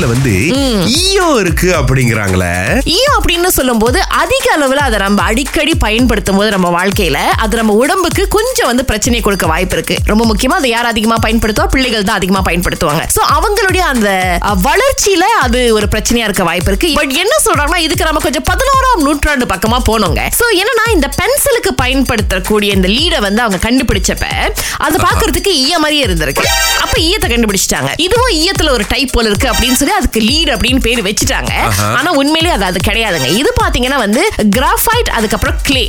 பென்சில்ல வந்து ஈயோ இருக்கு அப்படிங்கிறாங்களே. ஈயம் அப்படின்னு சொல்லும்போது அதிக அளவுல அதை நம்ம அடிக்கடி பயன்படுத்தும் போது நம்ம வாழ்க்கையில அது நம்ம உடம்புக்கு கொஞ்சம் வந்து பிரச்சனை கொடுக்க வாய்ப்பு இருக்கு. ரொம்ப முக்கியமா அதை யார் அதிகமா பயன்படுத்துவா? பிள்ளைகள் தான் அதிகமா பயன்படுத்துவாங்க. சோ அவங்களுடைய அந்த வளர்ச்சியில அது ஒரு பிரச்சனையா இருக்க வாய்ப்பு இருக்கு. பட் என்ன சொல்றாங்கன்னா இதுக்கு நம்ம கொஞ்சம் பதினோராம் நூற்றாண்டு பக்கமா போனோங்க. சோ என்னன்னா இந்த பென்சிலுக்கு பயன்படுத்தக்கூடிய இந்த லீடை வந்து அவங்க கண்டுபிடிச்சப்ப அது பாக்குறதுக்கு ஈய மாதிரியே இருந்திருக்கு. அப்ப ஈயத்தை கண்டுபிடிச்சிட்டாங்க. இதுவும் ஈயத்துல ஒரு டைப் போல இருக்கு அப்படின்னு சொல்லி அதுக்கு லீட் அப்படின்னு பேர் வச்சுட்டாங்க. ஆனா உண்மையிலேயே அது அது கிடையாதுங்க. இது பாத்தீங்கன்னா வந்து கிராஃபைட் அதுக்கப்புறம் கிளே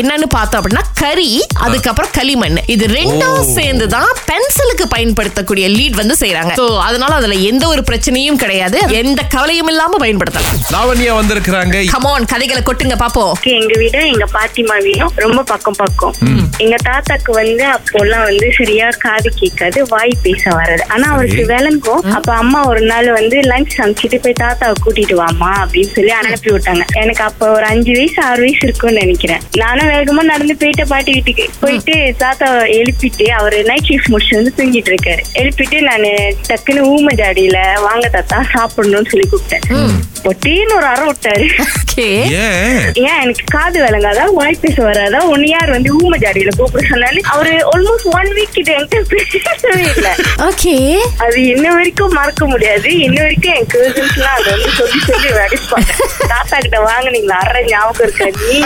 என்னன்னு பார்த்தோம் அப்படின்னா கரி அதுக்கப்புறம் களிமண். இது ரெண்டும். சேர்ந்து தான் பென்சிலுக்கு பயன்படுத்தக்கூடிய லீட் வந்து செய்யறாங்க சோ அதனால அதுல எந்த ஒரு பிரச்சனையும் கிடையாது. எந்த கவலையும் இல்லாம பயன்படுத்தலாம். லாவண்யா வந்திருக்கிறாங்க. கமான் கதைகளை கொட்டுங்க பாப்போம். எங்க வீடு எங்க பாட்டிமா வீடும் ரொம்ப பக்கம் பக்கம். எங்க தாத்தாக்கு வந்து அப்போல்லாம் வந்து சரியா காது கேட்காது வாய் பேச வராது. ஆனா அவருக்கு விளங்கும் அப்ப அம்மா ஒரு நாள் வந்து லஞ்ச் சமைச்சிட்டு போய் தாத்தாவை கூட்டிட்டு வாமா அப்படின்னு சொல்லி அனுப்பி விட்டாங்க. எனக்கு அப்ப ஒரு அஞ்சு வயசு ஆறு வயசு இருக்கும்னு நினைக்கிறேன். நானும் வேகமா நடந்து போயிட்டு பாட்டி வீட்டுக்கு போயிட்டு தாத்தாவை எழுப்பிட்டு அவர் நைட் ஷிஃப்ட் முடிச்சு வந்து தூங்கிட்டு இருக்காரு. எழுப்பிட்டு நான் டக்குன்னு ஊம ஜாடியில வாங்க தாத்தா சாப்பிடணும்னு சொல்லி கூப்பிட்டேன். பொட்டின்னு ஒரு அறை விட்டாரு. ஏன் எனக்கு காது விளங்காதா? வாய் பேச வராதா? ஒன்னு யார் வந்து ஊம ஜாடியில கூப்பிட சொன்னாரு அவரு ஆல்மோஸ்ட் ஒன் வீக் கிட்ட என்கிட்ட பேசவே இல்லை. ஓகே. அது இன்ன வரைக்கும் மறக்க முடியாது. இன்ன வரைக்கும் என் கசின்ஸ் எல்லாம் அதை வந்து சொல்லி சொல்லி அடிப்பாங்க தாத்தா கிட்ட வாங்குனீங்களா? அரை ஞாபகம் இருக்கா நீ?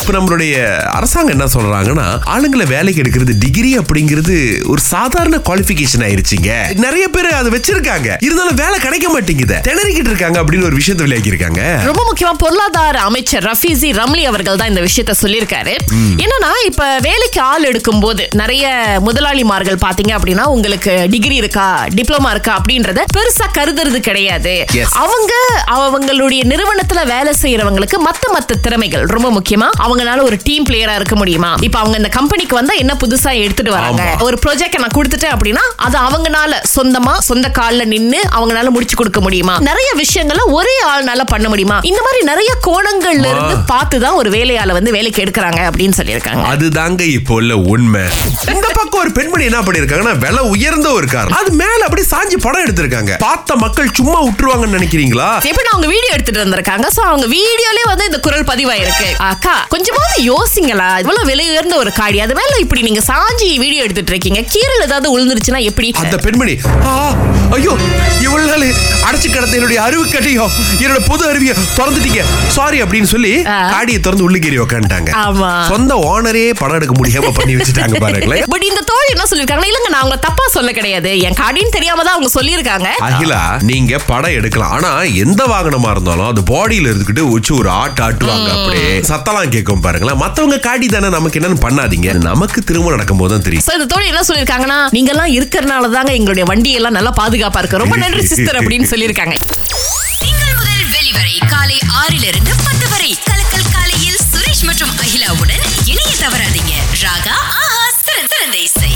இப்ப நம்மளுடைய அரசாங்கம் என்ன சொல்றாங்கன்னா ஆளுங்களை வேலைக்கு எடுக்கிறது டிகிரி அப்படிங்கிறது ஒரு சாதாரண குவாலிபிகேஷன் ஆயிருச்சுங்க. நிறைய பேர் அதை வச்சிருக்காங்க. இருந்தாலும் வேலை கிடைக்க மாட்டேங்குது. திணறிக்கிட்டு இருக்காங்க அப்படின்னு ஒரு விஷயத்தை விளையாக்கி இருக்காங்க ரொம்ப முக்கியமா பொருளாதார அமைச்சர் ரஃபீசி ரம்லி அவர்கள் தான் இந்த விஷயத்த சொல்லியிருக்காரு. என்னன்னா இப்ப வேலைக்கு ஆள் எடுக்கும் போது நிறைய முதலாளிமார்கள் பாத்தீங்க அப்படின்னா உங்களுக்கு டிகிரி இருக்கா டிப்ளமா இருக்கா அப்படின்றத பெருசா கருதுறது கிடையாது. அவங்க அவங்களுடைய நிறுவனத்துல வேலை செய்யறவங்களுக்கு மத்த மத்த திறமைகள் ரொம்ப முக்கியமா அவங்களால ஒரு டீம் பிளேயரா இருக்க முடியுமா? இப்ப அவங்க இந்த கம்பெனிக்கு வந்தா என்ன புதுசா எடுத்துட்டு வராங்க. ஒரு ப்ராஜெக்ட் நான் கொடுத்துட்டேன் அப்படின்னா அது அவங்கனால சொந்தமா சொந்த கால்ல நின்னு அவங்கனால முடிச்சு கொடுக்க முடியுமா? நிறைய விஷயங்களை ஒரே ஆள்னால பண்ண முடியுமா? இந்த மாதிரி நிறைய கோணங்கள்ல இருந்து பார்த்து தான் ஒரு வேலையாள வந்து வேலைக்கு எடுக்கிறாங்க அப்படின்னு சொல்லியிருக்காங்க. அதுதாங்க இப்போ உள்ள உண்மை. இந்த பக்கம் ஒரு பெண்மணி என்ன பண்ணிருக்காங்கன்னா விலை உயர்ந்த ஒரு கார் அது மேல அப்படியே சாஞ்சி படம் எடுத்திருக்காங்க. பார்த்த மக்கள் சும்மா விட்டுருவாங்கன்னு நினைக்கிறீங்களா? எப்படி அவங்க வீடியோ எடுத்துட்டு வந்திருக்காங்க. சோ அவங்க வீடியோலயே வந்து இந்த குரல் பதிவாயிருக்கு. அக்கா கொஞ்சமாவது யோசிங்களா? இவ்வளவு விலை உயர்ந்த ஒரு காடி. அது மேல இப்படி நீங்க சாஞ்சி வீடியோ எடுத்துட்டு இருக்கீங்க. கீரல் ஏதாவது விழுந்துருச்சுன்னா எப்படி? அந்த பெண்மணி ஐயோ இவ்வளவு நாள் அடைச்சு கிடந்த என்னுடைய அறிவு கட்டியும் என்னோட பொது அறிவிய திறந்துட்டீங்க. சாரி அப்படின்னு சொல்லி. காடியை திறந்து உள்ளுக்கேறி உக்காந்துட்டாங்க. ஆமா. சொந்த ஓனரே படம் எடுக்க முடியாம பண்ணி வச்சுட்டாங்க பாருங்களேன். பட் இந்த தோழி என்ன சொல்லிருக்காங்க இல்லங்க நான் அவங்க தப்பா சொல்ல கிடையாது. என் காடின்னு தெரியாம தான் அவங்க சொல்லியிருக்காங்க. அகிலா நீங்க படம் எடுக்கலாம். ஆனா எந்த வாகனமா இருந்தாலும் அது பாடியில இருந்துகிட்டு வச்சு ஒரு ஆட்டு ஆட்டுவாங்க அப்படியே. சத்தலாம் கேட்கும் பாருங்களேன். மத்தவங்க காடி தானே நமக்கு என்னன்னு பண்ணாதீங்க. நமக்கு திரும்ப நடக்கும் போது தான் தெரியும். இந்த தோழி என்ன சொல்லிருக்காங்கன்னா நீங்க எல்லாம் இருக்கறனால தாங்க எங்களுடைய வண்டி எல்லாம் நல்லா பாதுகாப்பா இருக்கு. ரொம்ப நன்றி சிஸ்டர் அப்படின்னு சொல்லியிருக்காங்க. வெளிவரை காலை ஆறிலிருந்து பத்து வரை. கலக்கல் காலையில் சுரேஷ் மற்றும் அகிலாவுடன் இணைய தவறாதீங்க. ராகா ஆஹா சிறந்த இசை.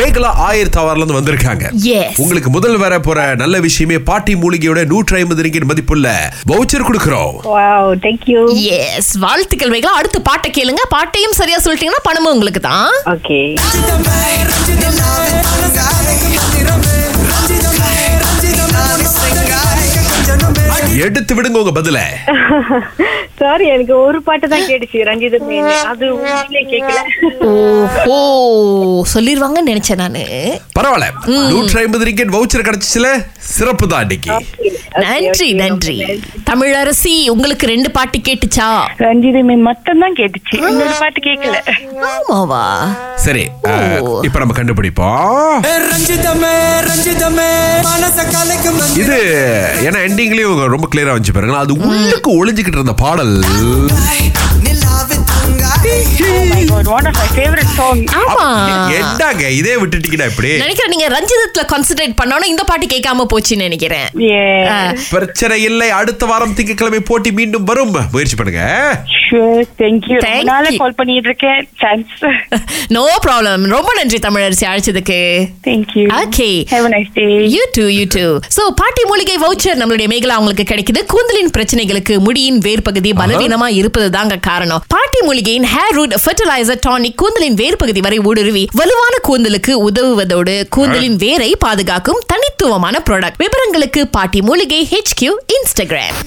மேகலா ஆயிரத்தி ஆறுல இருந்து வந்திருக்காங்க. Yes. உங்களுக்கு முதல் வர போற நல்ல விஷயமே பாட்டி மூலிகையோட நூற்றி ஐம்பது ரிங்கிட் மதிப்புள்ள வவுச்சர் கொடுக்கிறோம். வாவ் தேங்க் யூ எஸ் வாழ்த்துக்கள் வைக்கலாம் அடுத்து பாட்டை கேளுங்க. பாட்டையும் சரியா சொல்லிட்டீங்கன்னா பணமும் உங்களுக்கு தான். எடுத்து விடுங்க உங்க பதில. சாரி எனக்கு ஒரு பாட்டு தான் கேட்டுச்சு ரஞ்சித அது உண்மையிலே கேட்கல ஓ சொல்லிருவாங்கன்னு நினைச்சேன் நானு. பரவாயில்ல. நூற்றி ஐம்பது ரிங்கிட் வவுச்சர் கிடைச்சிச்சுல? சிறப்பு தான் நன்றி நன்றி. தமிழரசி உங்களுக்கு ரெண்டு பாட்டு கேட்டுச்சா? ரஞ்சித மேன் மட்டும் தான் கேட்டுச்சு. இன்னொரு பாட்டு கேட்கல ஆமாவா? சரி இப்ப நம்ம கண்டுபிடிப்போம். இது ஏன்னா எண்டிங்லயும் ரொம்ப கிளியரா வந்துச்சு பாருங்க. அது உள்ளுக்கு ஒளிஞ்சுக்கிட்டு இருந்த பாடல். என்னங்க இதே விட்டுட்டீங்கன்னா இப்படி. நினைக்கிறேன் நீங்க ரஞ்சிதத்துல கான்சென்ட்ரேட் பண்ணோம் இந்த பாட்டு கேட்காம போச்சுன்னு நினைக்கிறேன். பிரச்சனை இல்லை. அடுத்த வாரம் திங்கட்கிழமை போட்டி மீண்டும் வரும். முயற்சி பண்ணுங்க. ஷூர் தேங்க்யூ Thank ரொம்ப நாளா you. கால் பண்ணிட்டு இருக்கேன் நோ ப்ராப்ளம் ரொம்ப நன்றி Tamilarasi அழைச்சதுக்கு thank you Okay. Have a nice day you too you too so பாட்டி மூலிகை வவுச்சர் நம்மளுடைய மேகலா அவங்களுக்கு கிடைக்குது. கூந்தலின் பிரச்சனைகளுக்கு முடியின் வேர் பகுதி பலவீனமா இருப்பது தாங்க காரணம். பாட்டி மூலிகையின் ஹேர் ரூட் ஃபெர்டிலைசர் டானிக் கூந்தலின் வேர் பகுதி வரை ஊடுருவி வலுவான கூந்தலுக்கு உதவுவதோடு கூந்தலின் வேரை பாதுகாக்கும் தனித்துவமான ப்ராடக்ட் விவரங்களுக்கு பாட்டி மூலிகை ஹெச் கியூ இன்ஸ்டாகிராம்